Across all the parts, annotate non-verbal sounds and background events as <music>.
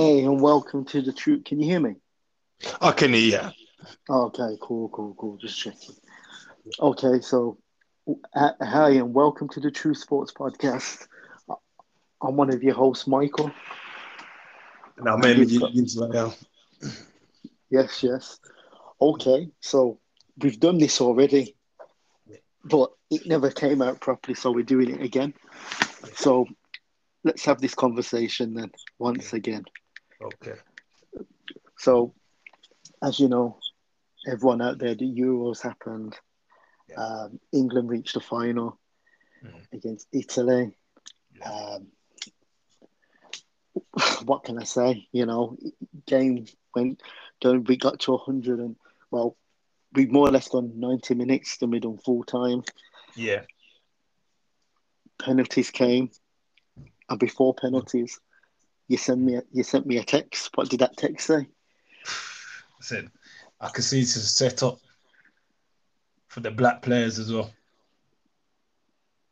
Hey, and welcome to the truth. Can you hear me? I can hear. Okay, cool, cool, cool. Just checking. Okay, so uh, hi, and welcome to the True Sports Podcast. I'm one of your hosts, Michael. Now, maybe you've you got- Yes, yes. Okay, so we've done this already, but it never came out properly, so we're doing it again. So let's have this conversation then, once again. Okay. So, as you know, everyone out there, the Euros happened. Yeah. Um, England reached the final Mhm. against Italy. Yeah. Um, what can I say? You know, game went. We got to hundred and well, we more or less done ninety minutes. Then we done full time. Yeah. Penalties came, and before penalties, you sent me a, you sent me a text. What did that text say? I said, I can see it's a setup for the black players as well.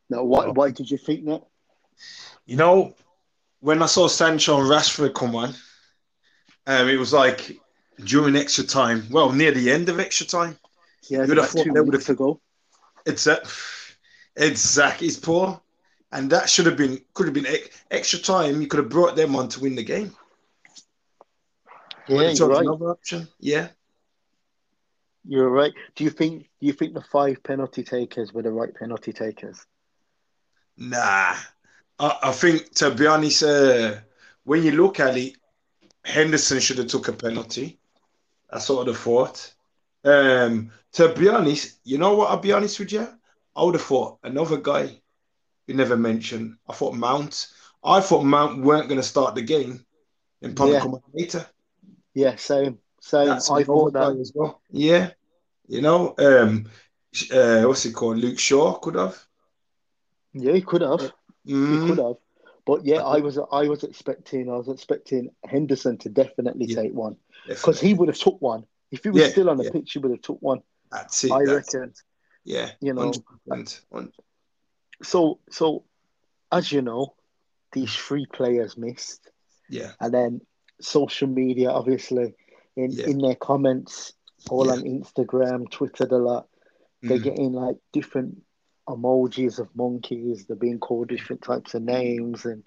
Now, why why did you think that? You know, when I saw Sancho and Rashford come on, um, it was like during extra time. Well, near the end of extra time. Yeah, You would have thought they would weeks ago. It's a, exactly it's poor, and that should have been could have been extra time. You could have brought them on to win the game. Yeah, But they chose you're right. Another option. Yeah. You're right. Do you think do you think the five penalty takers were the right penalty takers? Nah, I, I think to be honest, uh, when you look at it, Henderson should have took a penalty. That's what I'd have thought. Um, to be honest, you know what? I'll be honest with you. I would have thought another guy you never mentioned. I thought Mount. I thought Mount weren't going to start the game and probably Yeah. later. Yeah, same, same. That's I thought that. as well. Yeah, you know, um, uh, what's it called? Luke Shaw could have. Yeah, he could have. He Mm, could have. But yeah, I was I was expecting I was expecting Henderson to definitely Yeah. take one because he would have took one if he was Yeah, still on the yeah. pitch. He would have took one. That's it. I that's reckon. it. Yeah, You know. 100%. One- So so, as you know, these three players missed, Yeah, and then social media, obviously, in Yeah. in their comments, all Yeah. on Instagram, Twitter, a lot. They're Mm. getting like different emojis of monkeys. They're being called different types of names and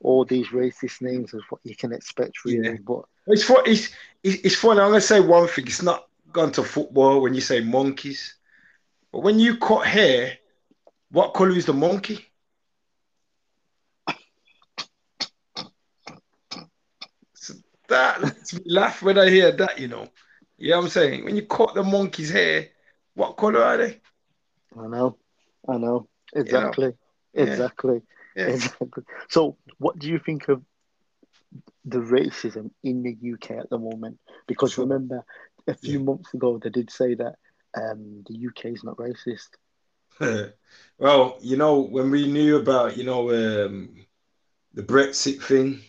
all these racist names is what you can expect, really. Yeah. But It's, it's, it's, it's funny. I'm going to say one thing. It's not gone to football when you say monkeys. But when you cut hair, what color is the monkey? So that makes me laugh when I hear that, you know. You know what I'm saying? When you cut the monkey's hair, what color are they? I know, I know exactly, exactly, Yeah. exactly. So, what do you think of the racism in the UK at the moment? Because Sure. remember, a few Yeah. months ago they did say that um, the UK is not racist. <laughs> well, you know, when we knew about, you know, um, the Brexit thing,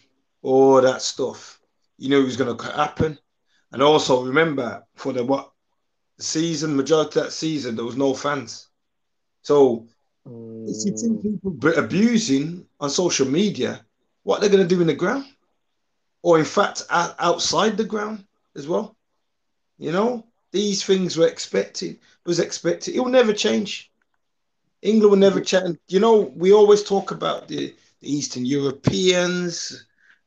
all that stuff, you knew it was going to happen. And also, remember, for the what season, majority of that season, there was no fans. So, if you see Mm, people abusing on social media, what they're going to do in the ground, or in fact, outside the ground as well. You know, these things were expected. Was expected. It will never change. England will never change. You know, we always talk about the, the Eastern Europeans,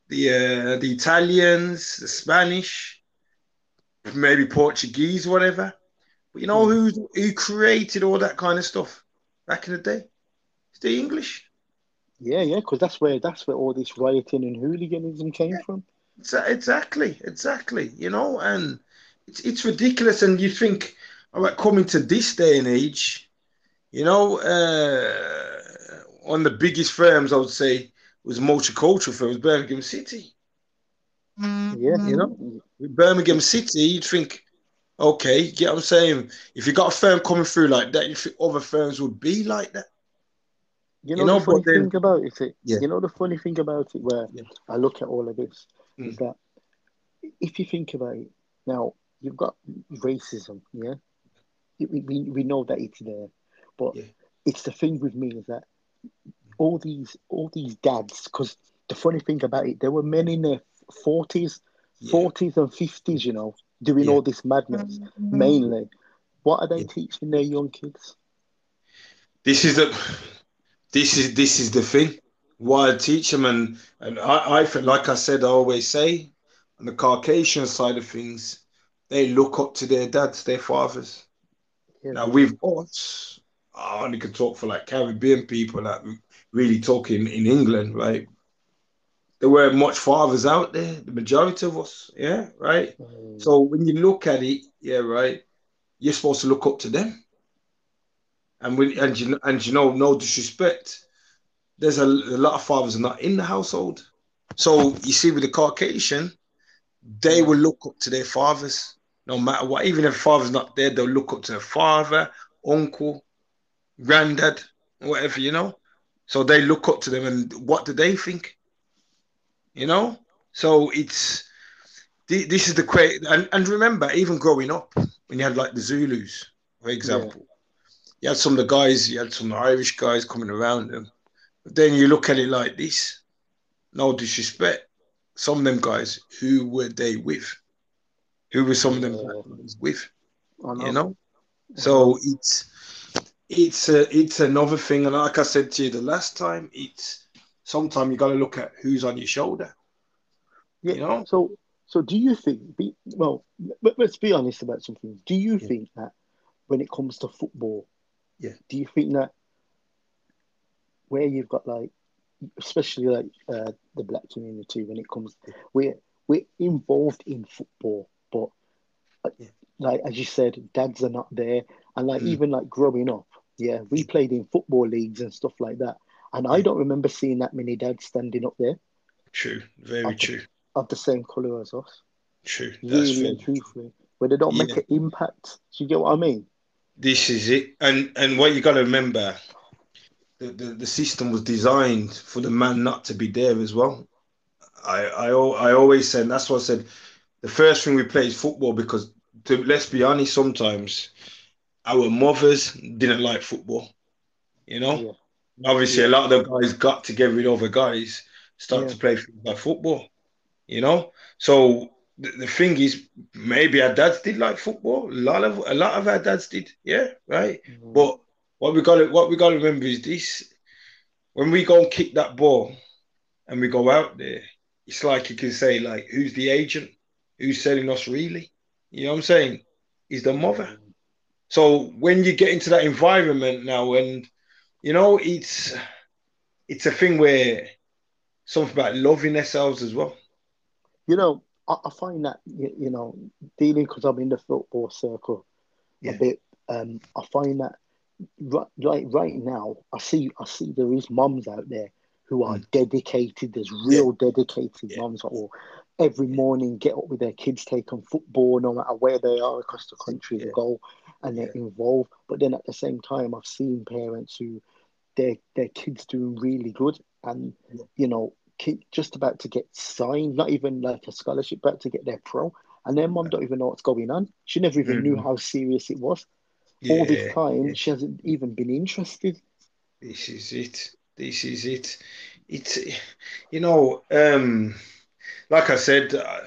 the uh, the Italians, the Spanish, maybe Portuguese, whatever. But you know who who created all that kind of stuff back in the day? It's the English. yeah, yeah, because that's where that's where all this rioting and hooliganism came from. Exactly, exactly. You know, and it's it's ridiculous. And you think, all right, coming to this day and age, you know, uh, one of the biggest firms I would say was multicultural firms, Birmingham City. Yeah, You know, with Birmingham City, you'd think, okay, you get what I'm saying? If you got a firm coming through like that, you think other firms would be like that. You know, You know, the funny then- thing about it, Yeah. you know the funny thing about it, where Yeah. I look at all of this, is Mm. that if you think about it, now you've got racism, yeah. We, we, we know that it's there, but Yeah. it's the thing with me is that all these all these dads, because the funny thing about it, there were men in their forties, Yeah. forties and fifties. You know, doing Yeah. all this madness mainly. What are they teaching their young kids? This is the this is this is the thing. Why I teach them, and and I, I feel like I said, I always say, on the Caucasian side of things, they look up to their dads, their fathers. Yeah, Now with us, I only could talk for like Caribbean people that really talk in, in England, right? There weren't much fathers out there, the majority of us, yeah, right? Mm, So when you look at it, yeah, right, you're supposed to look up to them. And when and you and you know, no disrespect, there's a, a lot of fathers not in the household. So you see, with the Caucasian, they will look up to their fathers, no matter what. Even if father's not there, they'll look up to their father, uncle, granddad, whatever, you know. So they look up to them, and what do they think? You know. So it's this is the cra- and and remember, even growing up, when you had like the Zulus, for example, you had some of the guys, you had some Irish guys coming around them. But then you look at it like this, no disrespect. Some of them guys, who were they with? Who were some of them with? Know. You know? So it's it's a, it's another thing, and like I said to you the last time, it's sometimes you got to look at who's on your shoulder. Yeah. You know? So, so do you think? Be, well, let, let's be honest about something. Do you Yeah. think that when it comes to football, Yeah. do you think that where you've got like, especially like uh, the black community, when it comes, we're we're involved in football, but Yeah. like as you said, dads are not there, and like Mm. even like growing up, yeah, we played in football leagues and stuff like that, and I hmm. don't remember seeing that many dads standing up there True, very Okay. true, of the same color as us. true. That's really truthfully, where they don't make an impact. Do you get what I mean? This is it, and and what you got to remember, the, the the system was designed for the man not to be there as well. I I I always said that's what I said. The first thing we play is football because to, let's be honest, sometimes our mothers didn't like football. You know, Yeah. obviously a lot of the guys got to get rid of the guys, start Yeah. to play like football. You know, so the, the thing is, maybe our dads did like football. A lot of a lot of our dads did. Yeah, right. Mm. But what we got what we got to remember is this: when we go and kick that ball, and we go out there, it's like you can say like, who's the agent? Who's selling us really? You know what I'm saying? Is the mother. So when you get into that environment now, and you know, it's it's a thing where something about loving ourselves as well. You know, I, I find that you, you know dealing because I'm in the football circle Yeah. a bit. Um, I find that right, like right now, I see I see there is mums out there who are dedicated. There's real dedicated Mm. Yeah. mums that will every morning get up with their kids, take on football, no matter where they are across the country to Yeah. go, and they're involved. But then at the same time, I've seen parents who their their kids doing really good, and Yeah. you know, kid just about to get signed, not even like a scholarship, but to get their pro, and their mom don't even know what's going on. She never even knew Mhm. how serious it was. All this time, yeah. she hasn't even been interested. This is it. This is it. It's you know, um, like I said, I,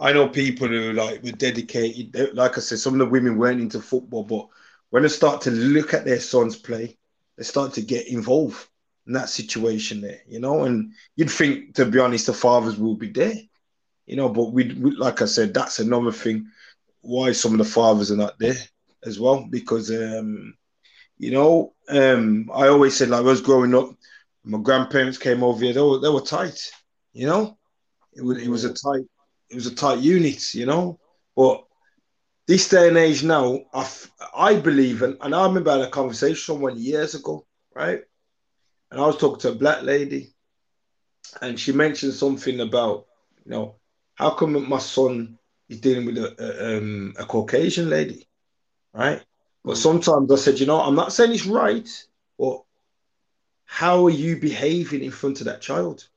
I know people who like were dedicated. Like I said, some of the women weren't into football, but when they start to look at their sons play, they start to get involved in that situation there. You know, and you'd think, to be honest, the fathers will be there. You know, but we, we like I said, that's another thing why some of the fathers are not there as well because um you know um I always said like I was growing up my grandparents came over here they were, they were tight you know it was, it was a tight it was a tight unit you know but this day and age now I, I believe and, and I remember I had a conversation with someone years ago right and I was talking to a black lady and she mentioned something about you know how come my son is dealing with a, a, um, a Caucasian lady right? But Mm. sometimes I said, you know, I'm not saying it's right, but how are you behaving in front of that child?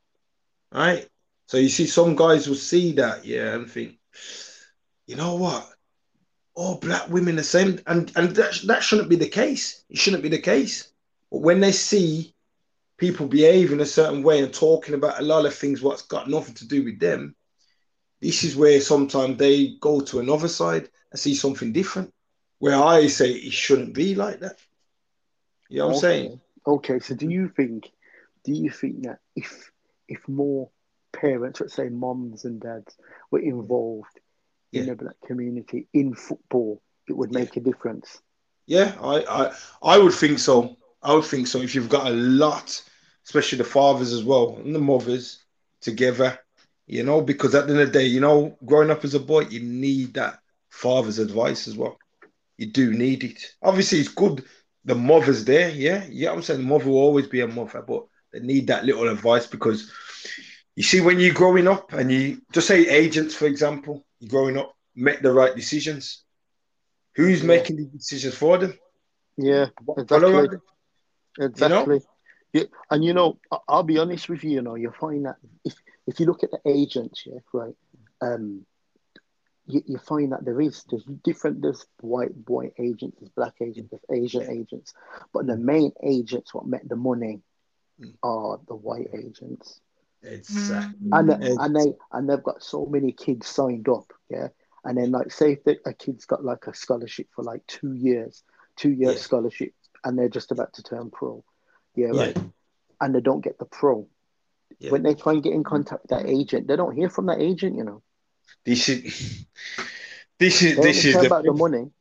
Right? So you see, some guys will see that, yeah, and think, you know what? All black women the same, and and that, that shouldn't be the case. It shouldn't be the case. But when they see people behaving a certain way and talking about a lot of things what's got nothing to do with them, this is where sometimes they go to another side and see something different. Where I say it shouldn't be like that. You know what I'm saying? Okay, so do you think do you think that if if more parents, let's say moms and dads, were involved in Yeah. the black community in football, it would make a difference? Yeah, I, I I would think so. I would think so. If you've got a lot, especially the fathers as well and the mothers together, you know, because at the end of the day, you know, growing up as a boy, you need that father's advice as well. You do need it. Obviously, it's good the mother's there, yeah. Yeah, I'm saying the mother will always be a mother, but they need that little advice because you see, when you're growing up and you just say agents, for example, you're growing up, make the right decisions. Who's Yeah. making the decisions for them? Yeah, Exactly. follow are they? exactly. Yeah, and you know, I'll be honest with you. You know, you'll find that if if you look at the agents, yeah, right, um, you, you find that there is there's different there's white white agents, there's black agents, there's Asian agents, but the main agents what make the money Mm. are the white agents. Exactly. and Ex- and they and they've got so many kids signed up, yeah. And then like say if the, a kid's got like a scholarship for like two years, two year Yeah. scholarship, and they're just about to turn pro, yeah, Yeah. right. And they don't get the pro. Yeah. When they try and get in contact with that agent, they don't hear from that agent. You know, This is <laughs> this is this is the about the money.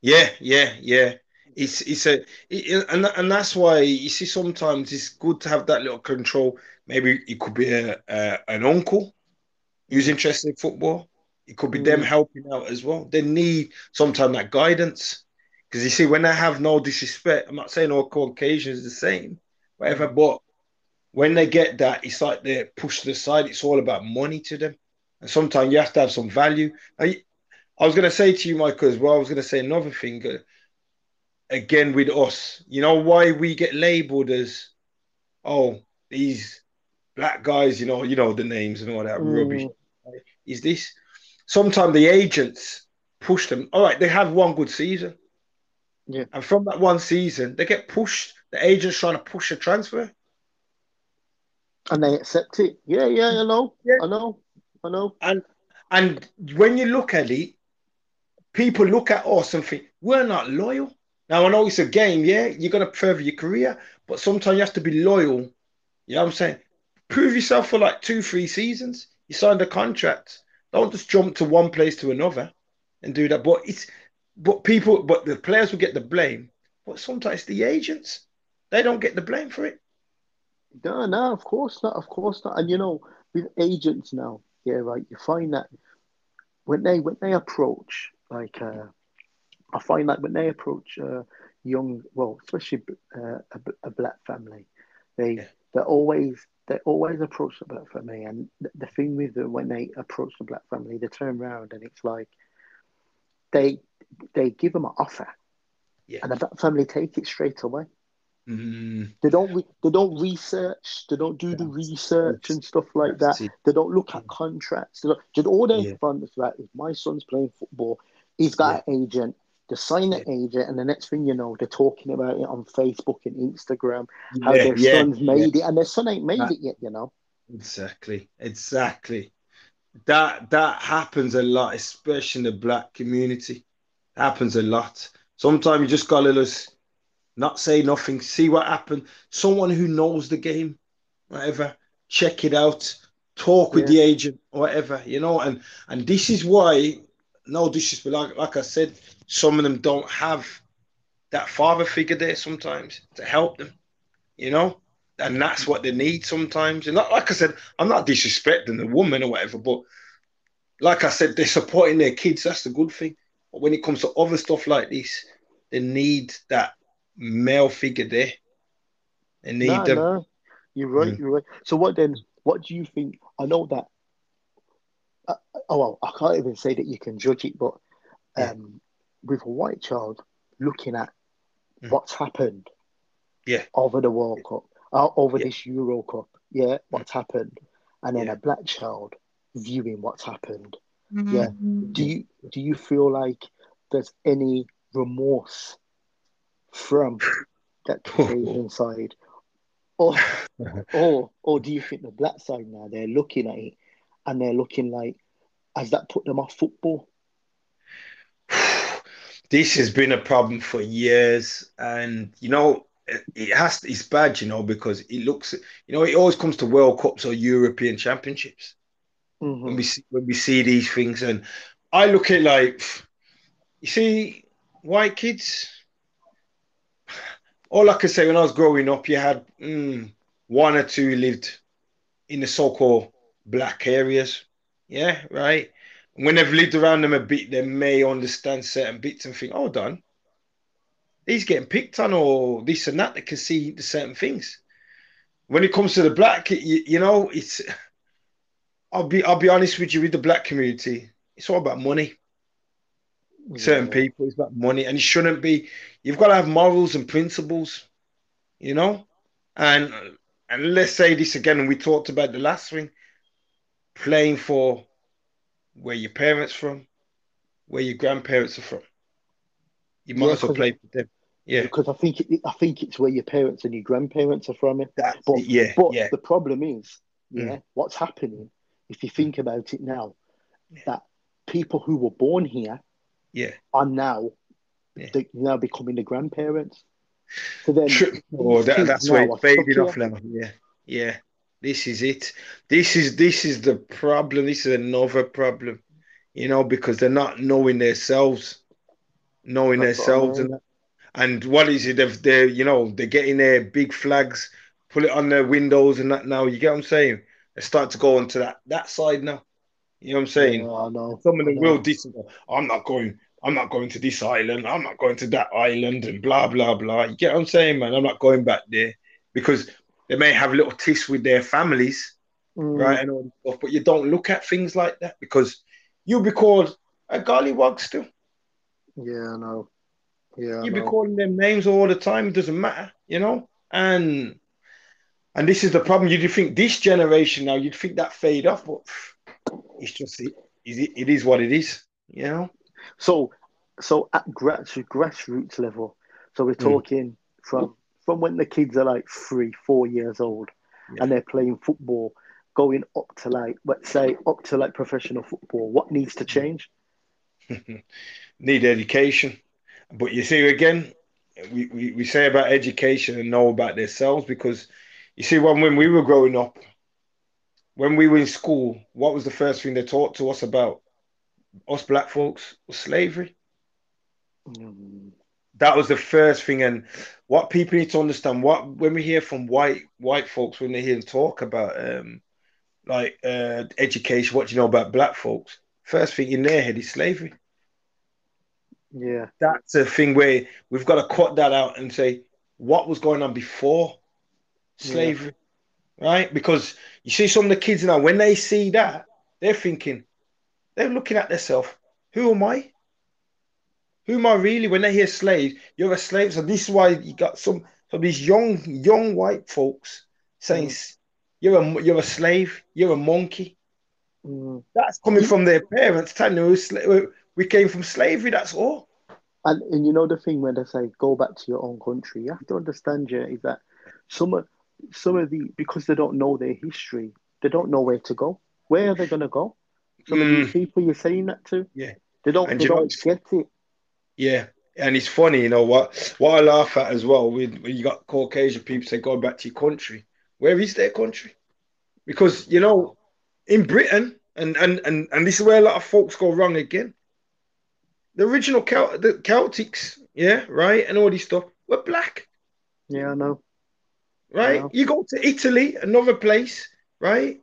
yeah yeah yeah. It's it's a it, and and that's why you see sometimes it's good to have that little control. Maybe it could be a, a an uncle who's mm. interested in football. It could be them Mm. helping out as well. They need sometimes that guidance because you see when they have no disrespect. I'm not saying all Caucasians the same, whatever, mm. but when they get that, it's like they're pushed to the side. It's all about money to them. And sometimes you have to have some value. I, I was going to say to you, Michael, as well, I was going to say another thing. Uh, again, with us, you know, why we get labeled as, oh, these black guys, you know, you know, the names and all that Mm. rubbish. Is this sometimes the agents push them? All right, they have one good season. Yeah. And from that one season, they get pushed. The agent's trying to push a transfer. And they accept it. Yeah, yeah, I know, Yeah. I know, I know. And and when you look at it, people look at us and think we're not loyal. Now I know it's a game, yeah, you're gonna further your career, but sometimes you have to be loyal. You know what I'm saying? Prove yourself for like two, three seasons. You signed a contract. Don't just jump to one place to another and do that. But it's but people, but the players will get the blame. But sometimes the agents, they don't get the blame for it. No, no, of course not, of course not. And you know, with agents now, yeah, right, you find that when they when they approach like uh I find that when they approach uh young well, especially uh, a, a black family, they Yeah. they always they always approach the black family and the, the thing with them when they approach the black family, they turn around and it's like they they give them an offer Yeah. and the black family take it straight away. Mm, They don't re- they don't research. They don't do the research and stuff like that. They don't look at contracts. They don't, all they Yeah. find is like, if my son's playing football, he's got an agent. They sign an agent, and the next thing you know, they're talking about it on Facebook and Instagram. How Yeah, their yeah, son's made it, and their son ain't made That- it yet. You know. Exactly, exactly. That that happens a lot, especially in the black community. Happens a lot. Sometimes you just gotta just not say nothing, see what happened. Someone who knows the game, whatever, check it out, talk with Yeah. the agent, whatever, you know. And and this is why, no disrespect, like, like I said, some of them don't have that father figure there sometimes to help them, you know. And that's what they need sometimes. And like, like I said, I'm not disrespecting the woman or whatever, but like I said, they're supporting their kids. That's the good thing. But when it comes to other stuff like this, they need that male figure there. They need No, them. no, you're right. Mm. You're right. So what then? What do you think? I know that. Uh, oh well, I can't even say that you can judge it, but um, with a white child looking at Mm. what's happened, Yeah. over the World Cup, uh, over Yeah. this Euro Cup, yeah, what's happened, and then Yeah. a black child viewing what's happened. Mm-hmm. Yeah. Do you do you feel like there's any remorse from that <laughs> Caucasian side, or <laughs> or or do you think the black side now they're looking at it and they're looking like has that put them off football? <sighs> <sighs> <sighs> <laughs> this has been a problem for years, and you know it has. To, it's bad, you know, because it looks. You know, it always comes to World Cups or European Championships Mm-hmm. when we see, when we see these things, and I look at like, you see, white kids. All I could say when I was growing up, you had mm, one or two lived in the so-called black areas. Yeah, right. When they've lived around them a bit, they may understand certain bits and think, "Hold on, he's getting picked on, or this and that." They can see the certain things. When it comes to the black, you, you know, it's. I'll be I'll be honest with you with the black community. It's all about money. Certain people, it's about money, and it shouldn't be. You've got to have morals and principles, you know. And and let's say this again, and we talked about the last thing, playing for where your parents from, where your grandparents are from. You might Yeah, as well play for them. Yeah, Because I think it, I think it's where your parents and your grandparents are from. It. that's But- it. yeah, But yeah, the problem is, Mm. yeah, what's happening, if you think about it now, Yeah. that people who were born here yeah. are now Yeah. they now becoming the grandparents. So then Oh, that, that's where it's off now. Yeah, yeah. This is it. This is this is the problem. This is another problem. You know, because they're not knowing themselves, knowing That's themselves, and and what is it? If they're you know they're getting their big flags, put it on their windows and that. Now you get what I'm saying. They start to go onto that that side now. You know what I'm saying? I know. Some of them will dis- I'm not going. I'm not going to this island. I'm not going to that island, and blah blah blah. You get what I'm saying, man? I'm not going back there because they may have little tiffs with their families, Mm, right, and all stuff. But you don't look at things like that because you'll be called a gollywog still. Yeah, I know. Yeah, You'll be calling them names all the time. It doesn't matter, you know. And and this is the problem. You'd think this generation now, you'd think that fade off, but it's just it. It, it is what it is, you know. So, so at grass, grassroots level, so we're Mm. talking from from when the kids are like three, four years old, Yeah. and they're playing football, going up to like let's say up to like professional football. What needs to change? <laughs> need education. But you see, again, we, we, we say about education and know about themselves because you see, when, when we were growing up, when we were in school, what was the first thing they taught to us about us black folks? Was slavery. Mm, That was the first thing. And what people need to understand, what when we hear from white white folks, when they hear them talk about um, like uh, education, what do you know about black folks? First thing in their head is slavery. yeah, that's a thing where we've got to cut that out and say what was going on before slavery, right? Because you see some of the kids now, when they see that, they're thinking, they're looking at themselves, who am I? Who am I really? When they hear slave, you're a slave. So this is why you got some some of these young young white folks saying you're a you're a slave, you're a monkey. Mm. That's coming from their parents telling them we came from slavery. That's all. And and you know the thing when they say go back to your own country, you have to understand, yeah, is that some of some of the because they don't know their history, they don't know where to go. Where are they gonna go? Some of these people you're saying that to, Yeah. they don't And they don't get it. Yeah, and it's funny, you know what? What I laugh at as well when, when you got Caucasian people say, "Go back to your country." Where is their country? Because you know, in Britain, and and and and this is where a lot of folks go wrong again. The original Celt, the Celtics, yeah, right, and all this stuff were black, Yeah, I know. right? Yeah. You go to Italy, another place, right?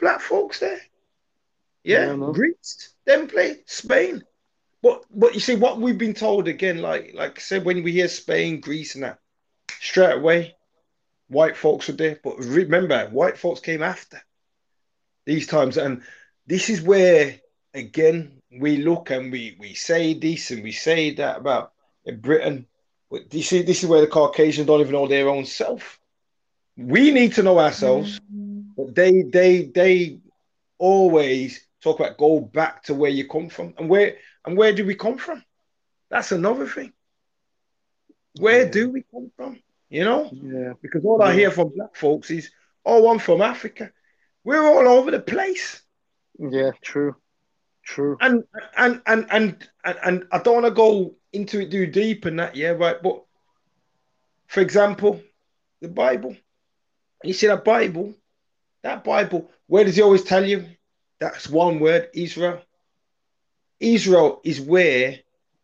Black folks there, yeah, Yeah, Greece, them play Spain. But but you see what we've been told again, like like I said, when we hear Spain, Greece, and that, straight away, white folks are there. But remember, white folks came after these times, and this is where again we look and we we say this and we say that about Britain. But you see, this is where the Caucasians don't even know their own self. We need to know ourselves, mm. but they they they always talk about go back to where you come from and where and where do we come from? That's another thing. Where Yeah. do we come from? You know, Yeah, because all I hear from black folks is, "Oh, I'm from Africa." We're all over the place. Yeah, true. True. And and and and and, and I don't want to go into it too deep in that, yeah, right. But for example, the Bible. You see that Bible, that Bible, where does he always tell you? That's one word, Israel. Israel is where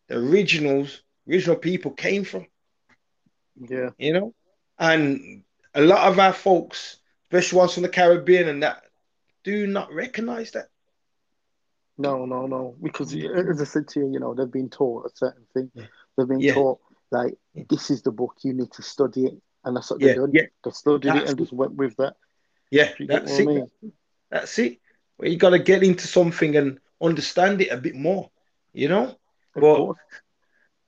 the originals, original people came from. Yeah. You know? And a lot of our folks, especially ones from the Caribbean and that, do not recognize that. No, no, no. Because as I said to you, you know, they've been taught a certain thing. Yeah. They've been Yeah. taught like this is the book, you need to study it. And that's what Yeah, they've done. yeah. They studied it That's and just went with that. Yeah, that's what I it. mean? That's it. Well, you got to get into something and understand it a bit more, you know. Of But course.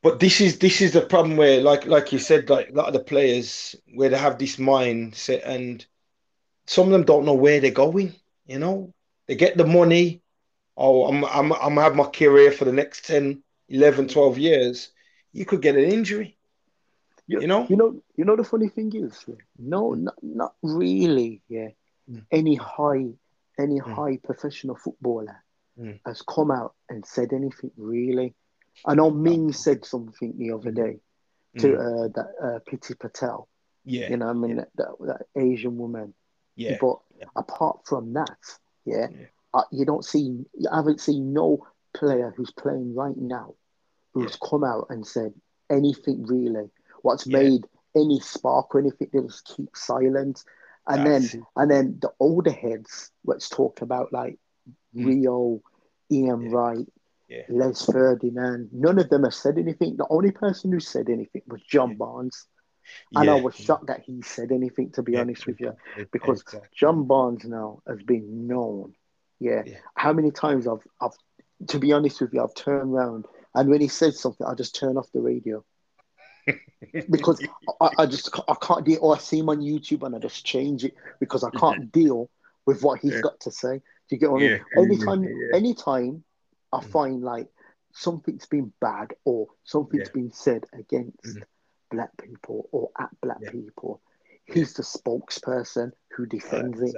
but this is this is the problem where, like like you said, like a lot of the players where they have this mindset and some of them don't know where they're going. You know, they get the money. Oh, I'm I'm I'm gonna have my career for the next 10, 11, 12 years. You could get an injury. You, You know? you know, you know. The funny thing is, yeah, no, not, not really. Yeah, Mm. any high, any Mm. high professional footballer Mm. has come out and said anything really. I know Mings said something the other Mm. day to Mm. uh, that uh, Priti Patel. Yeah, You know, what I mean that, that, that Asian woman. yeah, But yeah. apart from that, yeah, Yeah. uh, you don't see. You haven't seen no player who's playing right now who's come out and said anything really. What's Yeah. made any spark or anything? They just keep silent. And That's then and then the older heads, let's talk about like Mm. Rio, Ian Yeah. Wright, Yeah. Les Ferdinand. None of them have said anything. The only person who said anything was John Yeah. Barnes. And I was shocked that he said anything, to be Yeah, honest with you, because exactly. John Barnes now has been known. Yeah. Yeah. How many times I've, I've, to be honest with you, I've turned around and when he says something, I just turn off the radio because I, I just I can't deal. Or I see him on YouTube and I just change it because I can't deal with what he's Yeah. got to say. Do you get what I mean? Yeah, Anytime, yeah. anytime I Mm. find like something's been bad or something's Yeah. been said against Mhm. black people or at black Yeah. people, he's the spokesperson who defends it.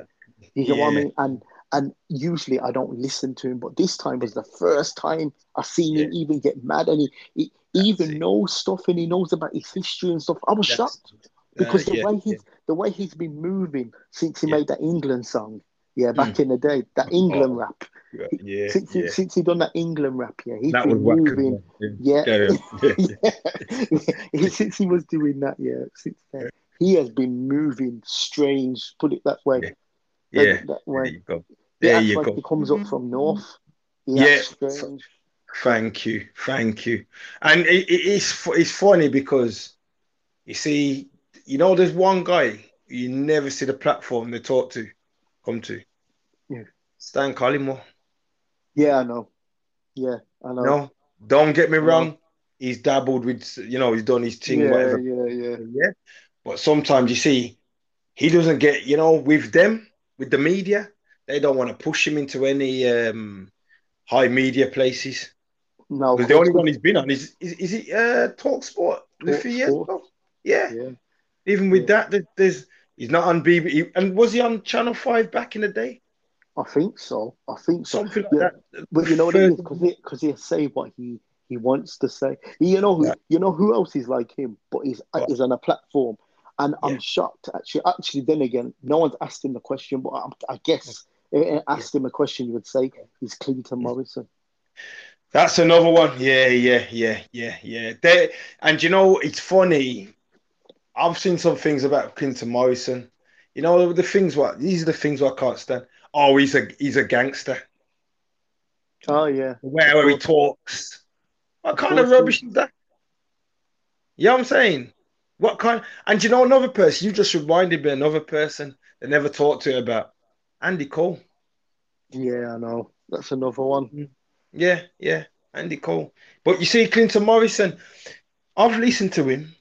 You get what I mean? And and usually I don't listen to him, but this time was the first time I seen him even get mad, and he, he even it. knows stuff and he knows about his history and stuff. I was That's- shocked because uh, the yeah, way yeah. he's the way he's been moving since he Yeah. made that England song, yeah, back in the day, that England Oh, rap. Yeah, yeah, since, yeah. since he done that England rap, yeah, he's That been moving. Yeah. Yeah. yeah. <laughs> <laughs> <laughs> since he was doing that, yeah, since then he has been moving strange. Put it that way. Yeah. That- that There you go. He There you like go. he comes up from north. Yeah. strange. Thank you, thank you. And it, it- it's it's funny because you see, you know, there's one guy you never see the platform they talk to, come to. Yeah. Stan Collymore. Yeah, I know. Yeah, I know. No, don't get me wrong. He's dabbled with, you know, he's done his thing, yeah, whatever. yeah, yeah. Yeah. But sometimes you see, he doesn't get, you know, with them, with the media, they don't want to push him into any um, high media places. No, Because the only one he's been on is is, is it uh, Talk Sport a few years ago? Yeah. Yeah, Even with Yeah. that, there- there's he's not on BBC. And was he on Channel Five back in the day? I think so. I think so. Something like Yeah. that. But you know what it is because he because he say what he he wants to say. You know who Yeah. you know who else is like him, but he's What? is on a platform, and Yeah. I'm shocked. Actually, actually, then again, no one's asked him the question, but I, I guess if asked him a question, you would say he's Clinton Morrison. That's another one. Yeah, yeah, yeah, yeah, yeah. They, and you know, it's funny. I've seen some things about Clinton Morrison. You know, the things what these are the things what I can't stand. Oh, he's a he's a gangster. Oh yeah, Where he talks. What kind of rubbish is that? You know what I'm saying? What kind? And you know another person? You just reminded me another person that never talked to about Andy Cole. yeah, I know. That's another one. Mm. Yeah, yeah, Andy Cole. But you see, Clinton Morrison, I've listened to him.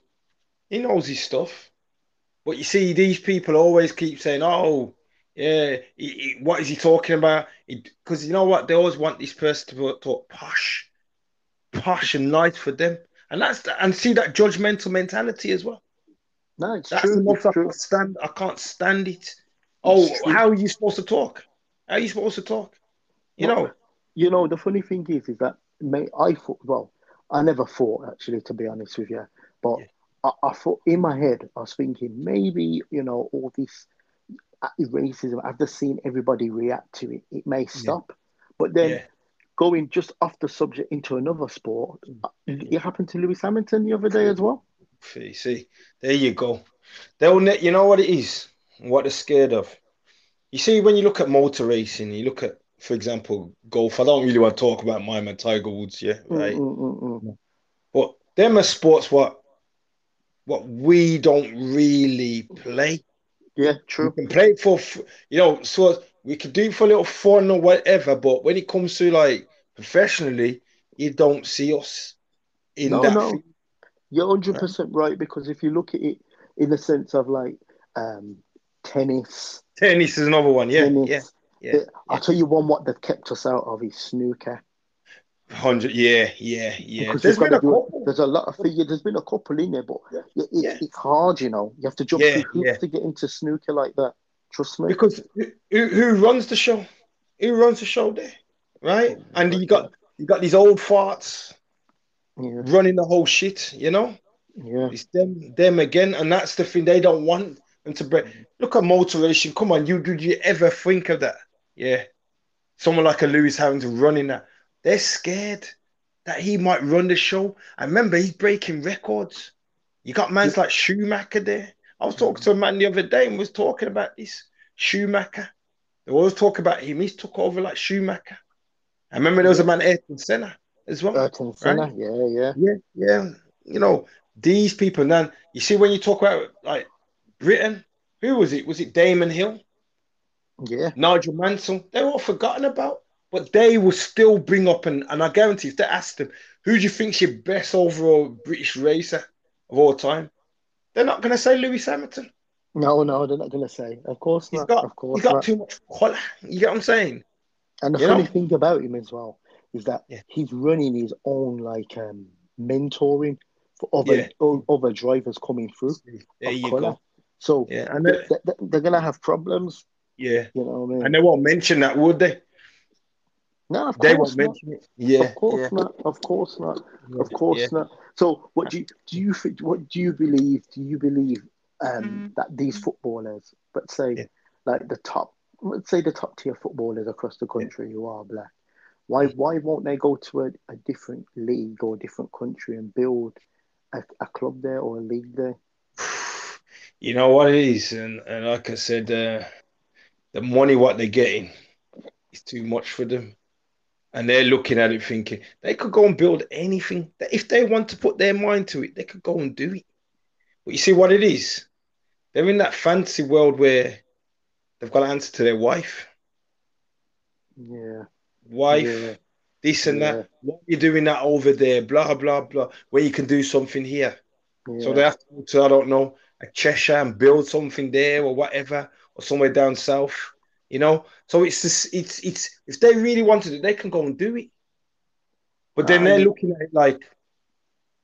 He knows his stuff. But you see, these people always keep saying, "Oh, yeah, he, he- what is he talking about?" Because you know what? They always want this person to talk posh, posh and nice for them, and that's the, and see that judgmental mentality as well. No, it's That's true. It's I true. can't stand. I can't stand it. Oh, how are you supposed to talk? How are you supposed to talk? You Well, know, You know, the funny thing is, is that mate, I thought, well, I never thought actually, to be honest with you, but Yeah. I, I thought in my head, I was thinking maybe you know all this uh, racism. I've just seen everybody react to it. It may stop, but then yeah. Going just off the subject into another sport, uh, it happened to Lewis Hamilton the other day as well. You see, there you go. They'll, ne- you know what it is, what they're scared of. You see, when you look at motor racing, you look at, for example, golf. I don't really want to talk about my man Tiger Woods, yeah, Mm, right. mm, mm, mm. But them are sports what what we don't really play. Yeah, We true. can play it for, you know, so we could do it for a little fun or whatever. But when it comes to like professionally, you don't see us in No, that. no. field. You're hundred percent right because if you look at it in the sense of like um, tennis, Tennis is another one. Yeah, tennis. yeah, yeah. the- I'll tell you one what they've kept us out of is snooker. Hundred. Yeah, yeah, yeah. Because There's you've been a do couple. There's a lot of things. There's been a couple in there, but Yeah. it, it, Yeah. it's hard, you know. You have to jump Yeah, through hoops yeah. to get into snooker like that. Trust me. Because who, who who runs the show? Who runs the show there? Right? And you got you got these old farts Yeah, running the whole shit, you know? yeah, It's them them again, and that's the thing they don't want them to break. Mm. Look at motivation. Come on, you did you ever think of that? Yeah. Someone like a Lewis Hamilton running that. They're scared that he might run the show. I remember he's breaking records. You got mans like Schumacher there. I was talking mm. to a man the other day and was talking about this. Schumacher. They always talk about him. He's took over like Schumacher. I remember there was a man Ayrton Senna as well. Ayrton Senna. Yeah, yeah, Yeah, yeah. You know, these people now you see when you talk about like Britain, who was it? Was it Damon Hill, yeah. Nigel Mansell? They're all forgotten about, but they will still bring up and, and I guarantee if they ask them, who do you think's your best overall British racer of all time? They're not gonna say Lewis Hamilton. No, no, they're not gonna say. Of course He's not. got of course he's got not. too much quality. You get what I'm saying? And the you funny know? thing about him as well is that Yeah. he's running his own like um mentoring for other Yeah. other drivers coming through. There you colour. go. So Yeah, and they, they, they, they're gonna have problems. yeah, You know what I mean? and they won't mention that, would they? no, of They course won't not. mention it. Yeah, Of course yeah, not. Of course not. yeah, Of course yeah. not. So, what do you do? You think? What do you believe? Do you believe um, that these footballers, let's say, Yeah. like the top, let's say the top tier footballers across the country who are black, why why won't they go to a, a different league or a different country and build a, a club there or a league there? <sighs> You know what it is, and, and like I said, uh, the money what they're getting is too much for them, and they're looking at it thinking they could go and build anything. If they want to put their mind to it, they could go and do it. But you see what it is? They're in that fantasy world where they've got to answer to their wife, Yeah, wife, yeah, this and Yeah. that. What are you doing that over there? Blah blah blah. Where you can do something here. yeah. So they have to go to, I don't know, a Cheshire and build something there or whatever, or somewhere down south, you know. So it's this, it's it's if they really wanted it, they can go and do it. But then Ah, they're looking at it like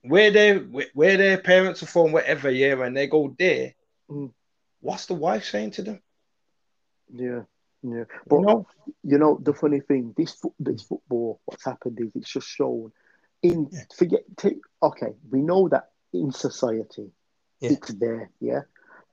where they where, where their parents are from, whatever, yeah, and they go there. Mm. What's the wife saying to them? Yeah, yeah. You But know? you know the funny thing this this football what's happened is it's just shown in Yeah. forget okay we know that in society Yeah. it's there yeah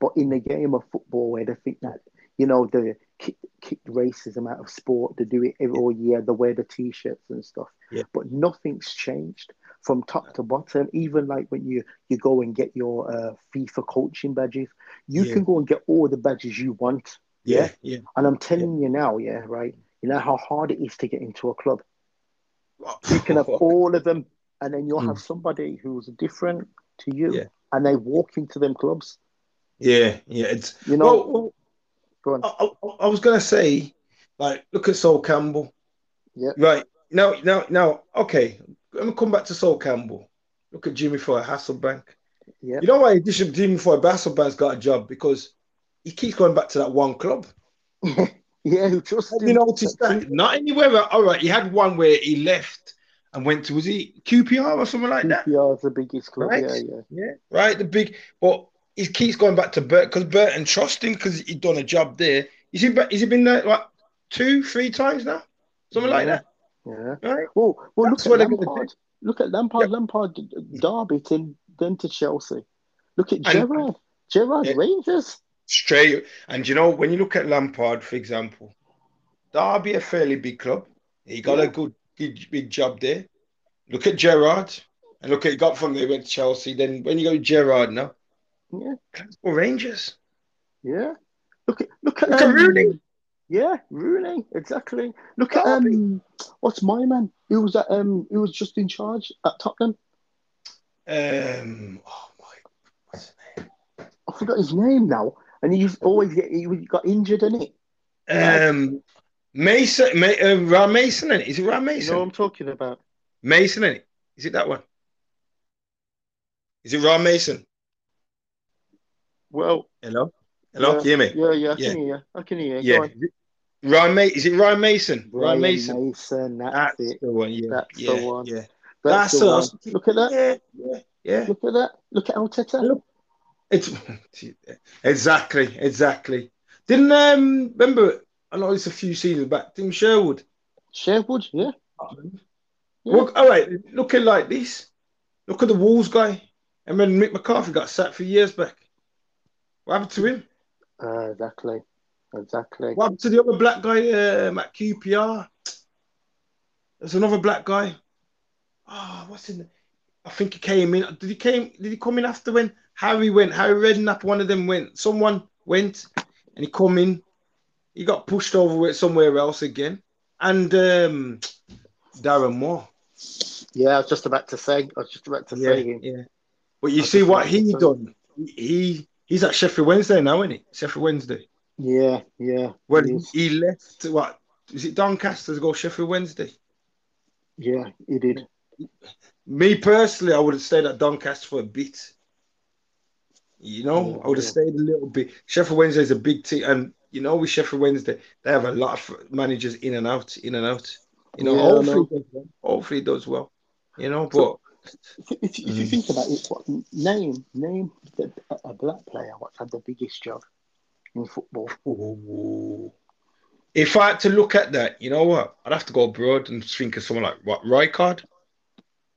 but in the game of football where they think that you know the kick, kick racism out of sport they do it every all year they wear the t-shirts and stuff Yeah. but nothing's changed from top to bottom even like when you you go and get your uh, FIFA coaching badges you Yeah. can go and get all the badges you want Yeah, yeah. and I'm telling you now, yeah, right. You know how hard it is to get into a club. You can have <laughs> all of them, and then you'll Mm. have somebody who's different to you, Yeah. and they walk into them clubs. yeah, yeah. It's You know, well, well, go on. I, I, I was gonna say, like, look at Sol Campbell. Yeah. Right now, now, now. Okay, let me come back to Sol Campbell. Look at Jimmy Floyd Hasselbaink. Yeah, You know why Bishop Jimmy Floyd Hasselbaink's got a job because he keeps going back to that one club. <laughs> yeah. Who trusts Have him? you noticed that? Not anywhere. All right, he had one where he left and went to was he QPR or something like that? QPR is the biggest club. Right. Yeah, yeah. Yeah, right. The big, but he keeps going back to Bert because Burton trust him because he'd done a job there. Is he? Has he been there like two, three times now? something like that. Yeah. Right? Well, well That's look at Lampard. Look at Lampard. Lampard, Derby, then, then to Chelsea. Look at And- Gerrard. Gerrard Yeah. Rangers. Straight. And you know, when you look at Lampard, for example, Derby a fairly big club. He got Yeah. a good, big, big job there. Look at Gerrard. And look at he got from there, went to Chelsea. Then when you go to Gerrard now, Yeah. or Rangers. Yeah. Look at look at, Look at um, Rooney. Yeah, Rooney, exactly. Look at um what's my man? Who was that um who was just in charge at Tottenham? Um, oh my, what's his name? I forgot his name now. And he used always get he got injured, didn't he? Um, Mason, Ma- uh, Ram Mason, innit? Is it Ram You Mason? know what I'm talking about? Mason, innit? Is it that one? Is it Ram Mason? Well, Hello? Hello? Yeah. Can you hear me? yeah, yeah, I Yeah. can hear you. I can hear you. Yeah. Ryan Ma- is it Ryan Mason? Ryan Ryan Mason. Mason, that's, That's it. the one, yeah. That's the one. Yeah. That's, That's the us. one. Look at that. Yeah, yeah, yeah. Look at that. Look at Arteta. Look. It's <laughs> exactly, exactly. Didn't um remember I know it's a few seasons back, Tim Sherwood. Sherwood, yeah. Yeah. Look, all right, looking like this. Look at the Wolves guy. And then Mick McCarthy got sacked for years back. What happened to him? Uh, exactly. Exactly. What happened to the other black guy um, at QPR? There's another black guy. Oh, what's in? I think he came in. Did he came? Did he come in after when Harry went? Harry Redknapp, one of them went. Someone went, and he come in. He got pushed over with somewhere else again. And um, Darren Moore. Yeah, I was just about to say. I was just about to Yeah, say him. yeah. But you see what he done. He he's at Sheffield Wednesday now, isn't he? Sheffield Wednesday. Yeah, yeah. Well, he he left. What is it? Doncaster to go Sheffield Wednesday. yeah, he did. Me personally, I would have stayed at Doncaster for a bit. You know, Yeah, I would have stayed a little bit. Sheffield Wednesday is a big team, and you know, with Sheffield Wednesday, they have a lot of managers in and out, in and out. You know, Yeah, hopefully, know. does well. hopefully it does well. You know, but If, if, you Mm. think about it, what, name name the, a- black player what's had the biggest job in football. Ooh. if I had to look at that, you know what? I'd have to go abroad and think of someone like what Rijkaard.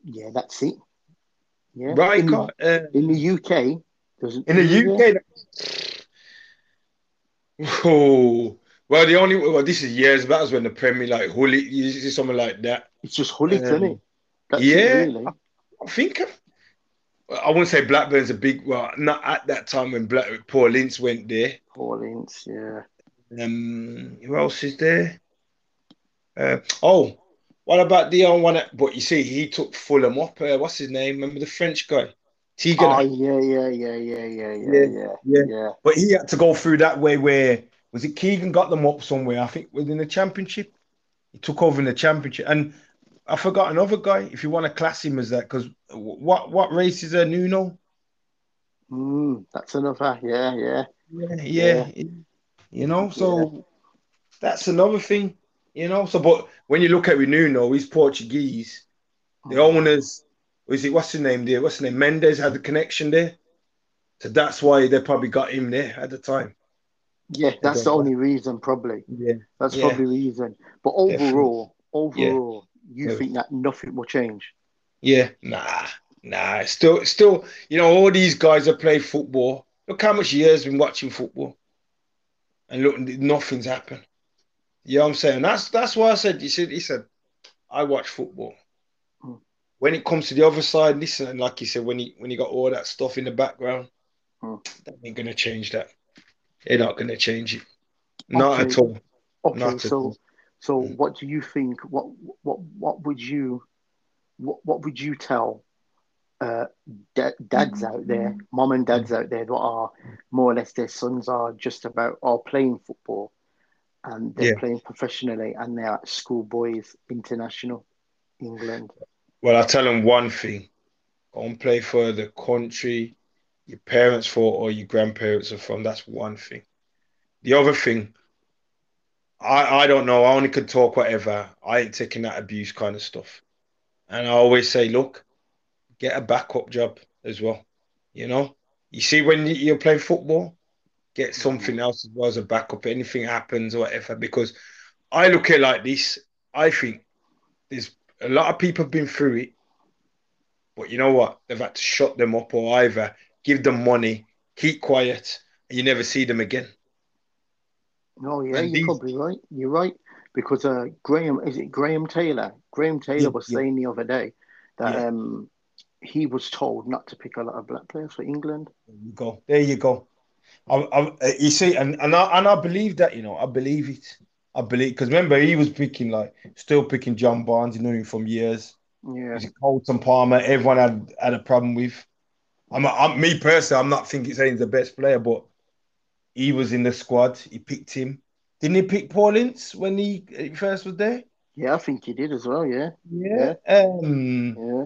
Yeah, that's it. Yeah, in the, uh, in the UK, in the UK. Oh, well, the only well, this is years back was when the Premier like you see something like that. It's just Gullit, Um, isn't it? That's yeah. it, really. I think of, I wouldn't say Blackburn's a big well, not at that time when Black Paul Ince went there. Paul Ince, yeah. Um, who else is there? Uh, oh, what about the other one? That, but you see, he took Fulham up. Uh, what's his name? Remember the French guy, Tigana. Oh, yeah, yeah, yeah, yeah, yeah, yeah, Yeah, yeah, yeah. yeah. But he had to go through that way where was it Keegan got them up somewhere? I think within the championship. He took over in the championship, and I forgot another guy. If you want to class him as that, because what what race is a Nuno? Mm, that's another, yeah, yeah. Yeah, yeah, you know. So that's another thing, you know. So, but when you look at Nuno, he's Portuguese. The owners, is it what's his name there? What's his name? Mendes had the connection there, so that's why they probably got him there at the time. Yeah, that's the only reason, probably. Yeah. That's Yeah. probably the reason. But overall, overall, you Yeah. think that nothing will change? Yeah, nah, nah. Still, still, you know, all these guys that play football. Look how much years been watching football, and look, nothing's happened. You know what I'm saying? That's that's why I said. You said he said, I watch football. When it comes to the other side, listen, like you said, when he when he got all that stuff in the background, Mm. that ain't gonna change that. They're not gonna change it. Not Okay. at all. Okay, Not at so all. so Mm. what do you think? What what what would you what what would you tell uh, da- dads out there, mom and dads out there that are more or less their sons are just about are playing football and they're Yeah. playing professionally and they're at schoolboys international England. Well, I tell them one thing: go and play for the country your parents for or your grandparents are from. That's one thing. The other thing, I I don't know. I only can talk whatever. I ain't taking that abuse kind of stuff. And I always say, look, get a backup job as well. You know, you see when you- you're playing football, get something else as well as a backup. Anything happens or whatever, because I look at it like this. I think there's a lot of people have been through it, but you know what? They've had to shut them up or either give them money, keep quiet, and you never see them again. No, yeah, And you're these- probably right. You're right because uh, Graham is it Graham Taylor? Graham Taylor Yeah, was yeah. saying the other day that Yeah. um he was told not to pick a lot of black players for England. There you go. There you go. I, I, you see, and and I, and I believe that. You know, I believe it. I believe because remember he was picking like still picking John Barnes. You know him from years. Yeah, Carlton Palmer. Everyone had had a problem with. I'm, I'm me personally. I'm not thinking saying he's the best player, but he was in the squad. He picked him. Didn't he pick Paul Ince when he, first was there? yeah, I think he did as well. Yeah, Yeah. Um. yeah.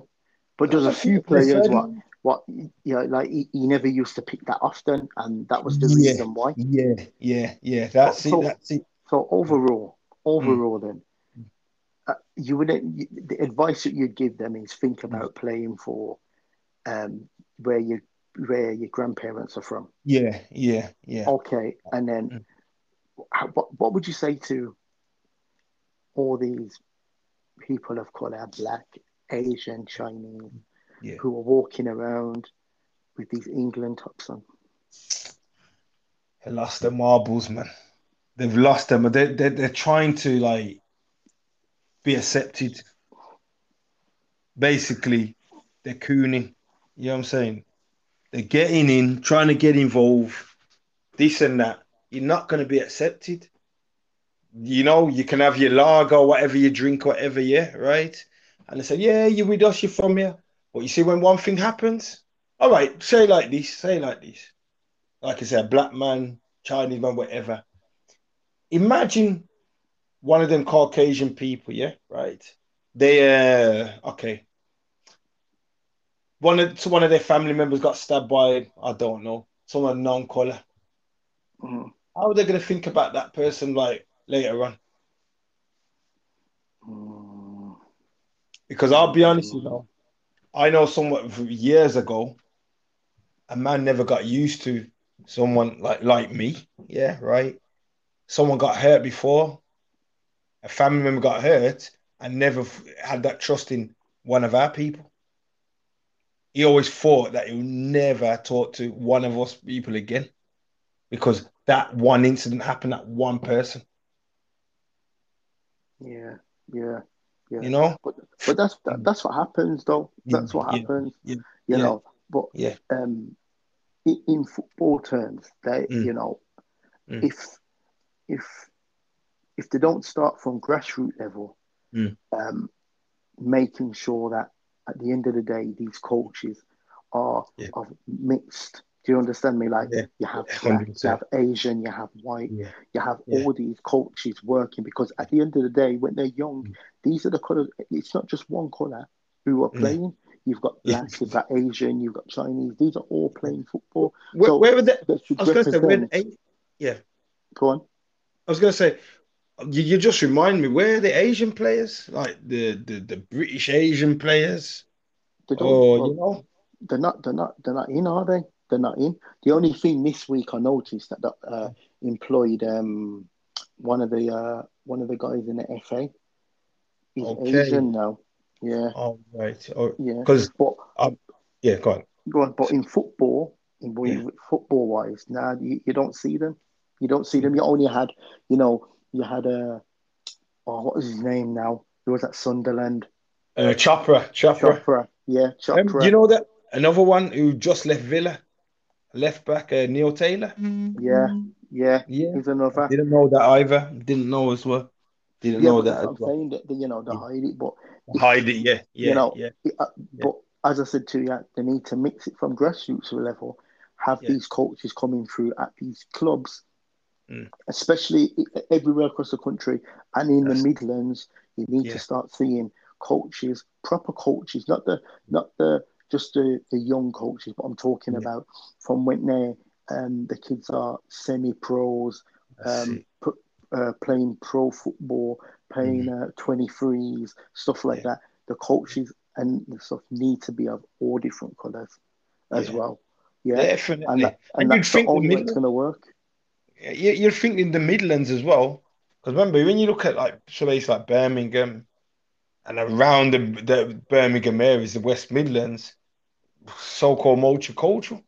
But there's a few players what what you know, like he, he never used to pick that often, and that was the Yeah. reason why. Yeah, yeah, yeah. That's So- it. That's it. So overall, Mm. overall, then uh, you wouldn't. The advice that you'd give them is think about playing for um where you where your grandparents are from. Yeah, yeah, yeah. Okay, and then Mm. how, what what would you say to all these people of color, black, Asian, Chinese, Yeah. who are walking around with these England tops on? They lost their marbles, man. They've lost them. But they they they're trying to like be accepted. Basically, they're cooning. You know what I'm saying? They're getting in, trying to get involved, this and that. You're not going to be accepted. You know, you can have your lager, whatever you drink, whatever, yeah, right? And they say, yeah, you with us, you're from here. But you see, when one thing happens, all right, say like this, say like this. Like I said, black man, Chinese man, whatever. Imagine one of them Caucasian people, yeah, right? They uh okay. One of so one of their family members got stabbed by I don't know someone non-color. Mm, How are they going to think about that person like later on? mm, Because I'll be honest, you know, I know someone years ago, a man never got used to someone like like me. Yeah, right. Someone got hurt before, a family member got hurt, and never had that trust in one of our people. He always thought that he would never talk to one of us people again, because that one incident happened at one person. yeah, yeah, yeah. You know? But but that's that, that's what happens, though. That's what Yeah, happens. yeah, You yeah. know, but Yeah. um, in, in football terms, they Mm. you know, Mm. if if if they don't start from grassroots level, Mm. um, making sure that at the end of the day, these coaches are Yeah. of mixed. Do you understand me? Like Yeah. you have black, you have Asian, you have white, Yeah. you have all these coaches working because at the end of the day, when they're young, Mm. these are the colors. It's not just one color who are Yeah. playing. You've got black, you've got Asian, you've got Chinese. These are all playing football. Where, So- where were I was going to say, when. yeah, Go on. I was going to say, you, you just remind me, where are the Asian players? Like the, the, the British Asian players? They don't. Or, you know, they're not. They're not. They're not in, are they? They're not in. The only thing this week I noticed that uh, employed um, one of the uh, one of the guys in the FA. He's Okay. Asian now. Yeah, oh, right. Oh, yeah. Because, But yeah, go on. go on. But in football, in Yeah. football wise, now you, you don't see them. You don't see them. You only had, you know, you had a. Oh, what was his name now? He was at Sunderland. Uh, Chopra, Chopra. Chopra. Yeah, Um, you know that another one who just left Villa, left back uh, Neil Taylor. Yeah, yeah. Yeah, He's another. didn't know that either. Didn't know as well. Didn't Yeah, know that that's as what I'm well. saying. That, you know, they Yeah. hide it, but Hide it, yeah, yeah, You know, yeah, Uh, But as I said to you, they need to mix it from grassroots level. Have Yeah. these coaches coming through at these clubs, Mm. especially everywhere across the country and in Yes. the Midlands. You need Yeah. to start seeing coaches, proper coaches, not the not the just the, the young coaches, but I'm talking Yeah. about from when they um, the kids are semi pros, um, put, uh, playing pro football, playing uh, 23s, stuff like. Yeah. that. The coaches and the stuff need to be of all different colours as Yeah. well. Yeah. Definitely. And, that, and, And that's the only way it's going to work. You- You're thinking the Midlands as well. Because remember, when you look at like places like Birmingham and around the, the Birmingham areas, the West Midlands, so-called multicultural.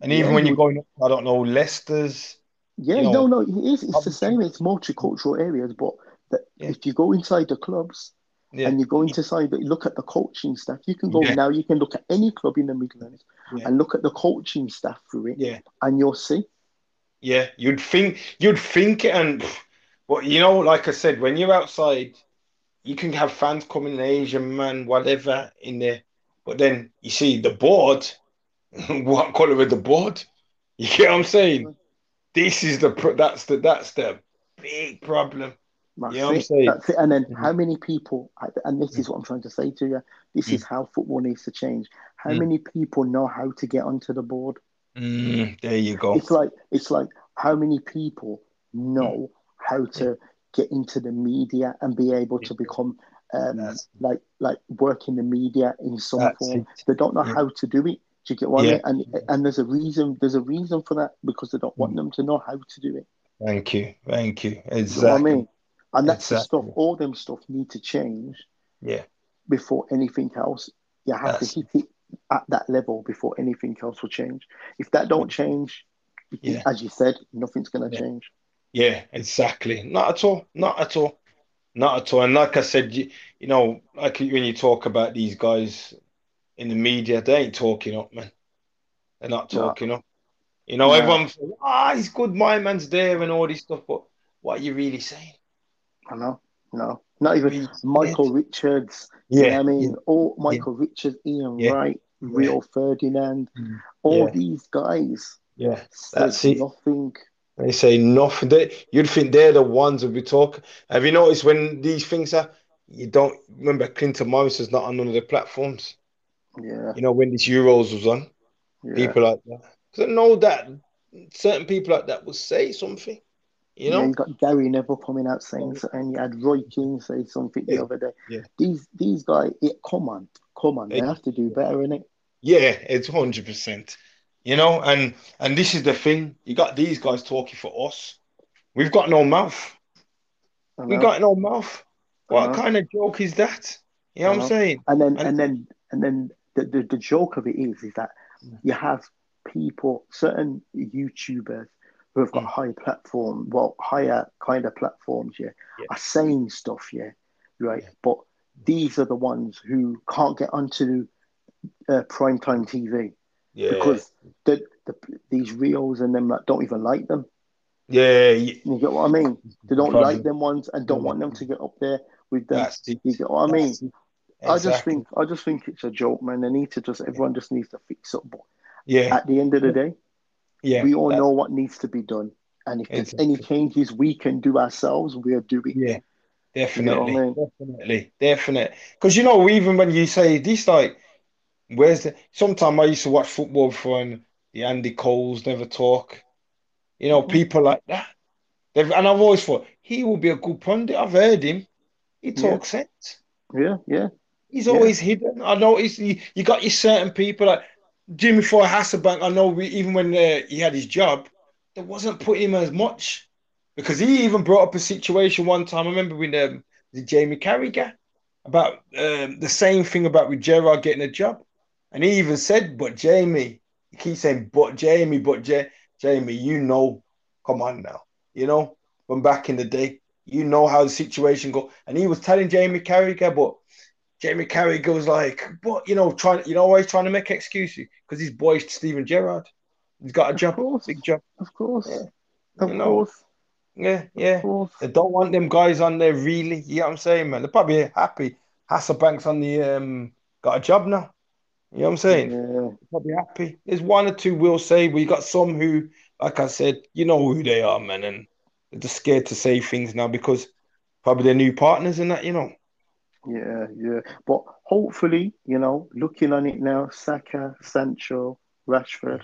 And even Yeah, when you're going, I don't know, Leicester's. Yeah, you know, no, no, it is. It's the same. It's multicultural areas, but the, Yeah. if you go inside the clubs Yeah. and you go inside, the, look at the coaching staff. You can go now. You can look at any club in the Midlands and look at the coaching staff through it, Yeah, and you'll see. Yeah. You'd think, you'd think it, and but you know, like I said, when you're outside, you can have fans coming, Asian man, whatever, in there. But then you see the board. <laughs> what color is the board? You get what I'm saying? This is the pro- that's the that's the big problem. That's You know what I'm it. saying? That's it. And then Mhm. how many people? And this is what I'm trying to say to you. This is how football needs to change. How Mm. many people know how to get onto the board? Mm, there you go. It's like it's like how many people know how to get into the media and be able to become um, like like work in the media in some That's form. it. They don't know Yeah. how to do it. Do you get what Yeah. I mean? And and there's a reason. There's a reason for that because they don't Mm. want them to know how to do it. Thank you, thank you. Do you know I Exactly. mean? And that's the stuff. All them stuff need to change Yeah, before anything else. You have That's- to hit it at that level before anything else will change. If that don't change, Yeah. as you said, nothing's going to Yeah. change. yeah, exactly. Not at all. Not at all. Not at all. And like I said, you, you know, like when you talk about these guys in the media, they ain't talking up, man. They're not No. talking up. You know, No. everyone's ah, he's good, my man's there, and all this stuff. But what are you really saying? I know. No, not even Michael saying? Richards. you know Yeah, I mean, all Michael Richards, Ian Yeah. Wright, Rio Ferdinand, Mm. all Yeah. these guys yeah. That's it. nothing. They say nothing. They, you'd think they're the ones who be talking. Have you noticed when these things are, you don't remember Clinton Morris is not on none of the platforms. Yeah, You know, when this Euros was on, yeah. people like that. Because I know that certain people like that will say something. You Yeah, know? you got Gary Neville coming out saying, so- and you had Roy Keane say something the Yeah. other day. Yeah. These these guys, yeah, come on, come on, they Yeah. have to do better, innit? Yeah, it's hundred percent. You know, and and this is the thing. You got these guys talking for us. We've got no mouth. We got no mouth. What kind of joke is that? You know what I'm saying? And then And- and then and then the, the, the joke of it is is that Mm. you have people, certain YouTubers who have got Mm. high platform, well, higher kind of platforms, yeah, Yeah. are saying stuff, yeah, right. Yeah. But these are the ones who can't get onto uh, primetime TV Yeah. because the, the these reels and them like don't even like them. Yeah, yeah, You get what I mean? They don't Problem. like them ones and don't want them to get up there with them. that's. You get what I mean? That's it. I just think I just think it's a joke, man. They need to just everyone just needs to fix up. But yeah, at the end of the day, yeah. we all that's- know what needs to be done. And if there's Exactly. any changes we can do ourselves, we are doing. it. Yeah, You definitely, know I mean? definitely, definitely. Because you know, even when you say this, like, where's the? Sometimes I used to watch football before, and the Andy Coles never talk. You know, Mhm. people like that. They've, and I've always thought he will be a good pundit. I've heard him. He Yeah. talks sense. Yeah, yeah, He's Yeah. always hidden. I noticed you, you got your certain people like Jimmy Floyd Hasselbaink. I know we, even when uh, he had his job, they wasn't putting him as much because he even brought up a situation one time. I remember with um, the Jamie Carragher about um, the same thing about with Gerrard getting a job, and he even said, "But Jamie," he keeps saying, "But Jamie, but Ja- Jamie, you know, come on now, you know, from back in the day." You know how the situation go, and he was telling Jamie Carragher, but Jamie Carragher was like, "What you know, trying, you know, why he's trying to make excuses because his boy Steven Gerrard, he's got a of job, course, big job. of course, Yeah. of You know, course, Yeah, of yeah. course. They don't want them guys on there, really. You know what I'm saying, man? They're probably happy. Hasselbaink's on the um, got a job now. You know what I'm saying? Yeah, Probably happy. There's one or two we'll say, We got some who, like I said, you know who they are, man, and they're just scared to say things now because probably they're new partners and that, you know. Yeah, yeah. But hopefully, you know, looking on it now, Saka, Sancho, Rashford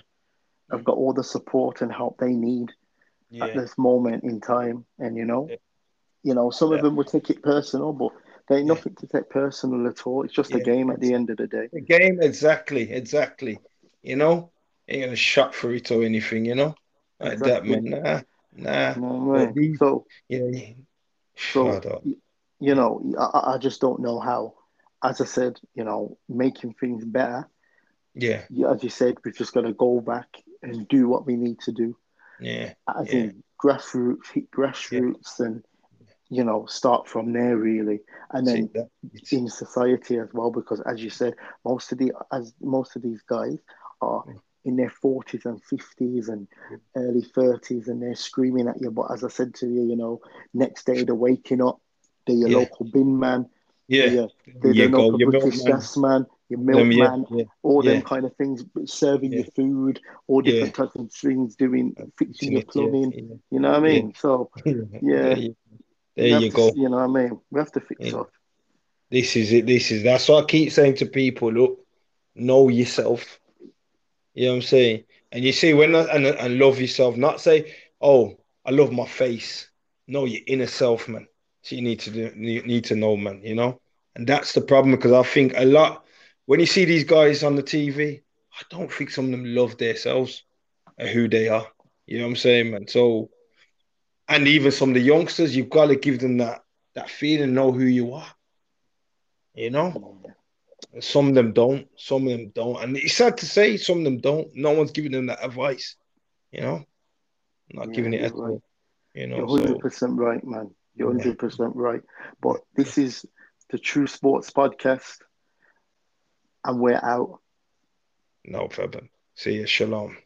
have got all the support and help they need at this moment in time. And you know, Yeah. you know, some Yeah. of them will take it personal, but there ain't Yeah. nothing to take personal at all. It's just a game at the end of the day. A game exactly, exactly. You know, ain't gonna shot for it or anything, you know, like Exactly. that, man. Nah, nah. You know what I But mean? these, So yeah, So Shut. You know, I, I just don't know how. As I said, you know, making things better. Yeah, Yeah, As you said, we've just got to go back and do what we need to do. yeah, As Yeah. in grassroots, hit grassroots, and you know, start from there really, and then in society as well. Because as you said, most of the as most of these guys are Mm. in their forties and fifties and early thirties, and they're screaming at you. But as I said to you, you know, next day they're waking up, they're your Yeah. local bin man, yeah, they're, they're you the go, local your British gas man, your milkman, yeah, all them kind of things, serving your food, all different types of things, doing fixing your plumbing. You know what I mean? So Yeah. <laughs> There you, we to- go. You know what I mean? We have to fix up. This is it. This is that's what I keep saying to people. Look, know yourself. You know what I'm saying? And you see when I, and, and love yourself. Not say, oh, I love my face. No, your inner self, man. So you need to do, need, need to know, man. You know, and that's the problem because I think a lot when you see these guys on the TV, I don't think some of them love themselves and who they are. You know what I'm saying, man? So, and even some of the youngsters, you've got to give them that that feeling, know who you are. You know, some of them don't, some of them don't, and it's sad to say, some of them don't. No one's giving them that advice. You know, not Yeah, giving it right. all. You know, so hundred percent right, man. You're Yeah. hundred percent right. But this is the True Sports Podcast, and we're out. no problem. See you, shalom.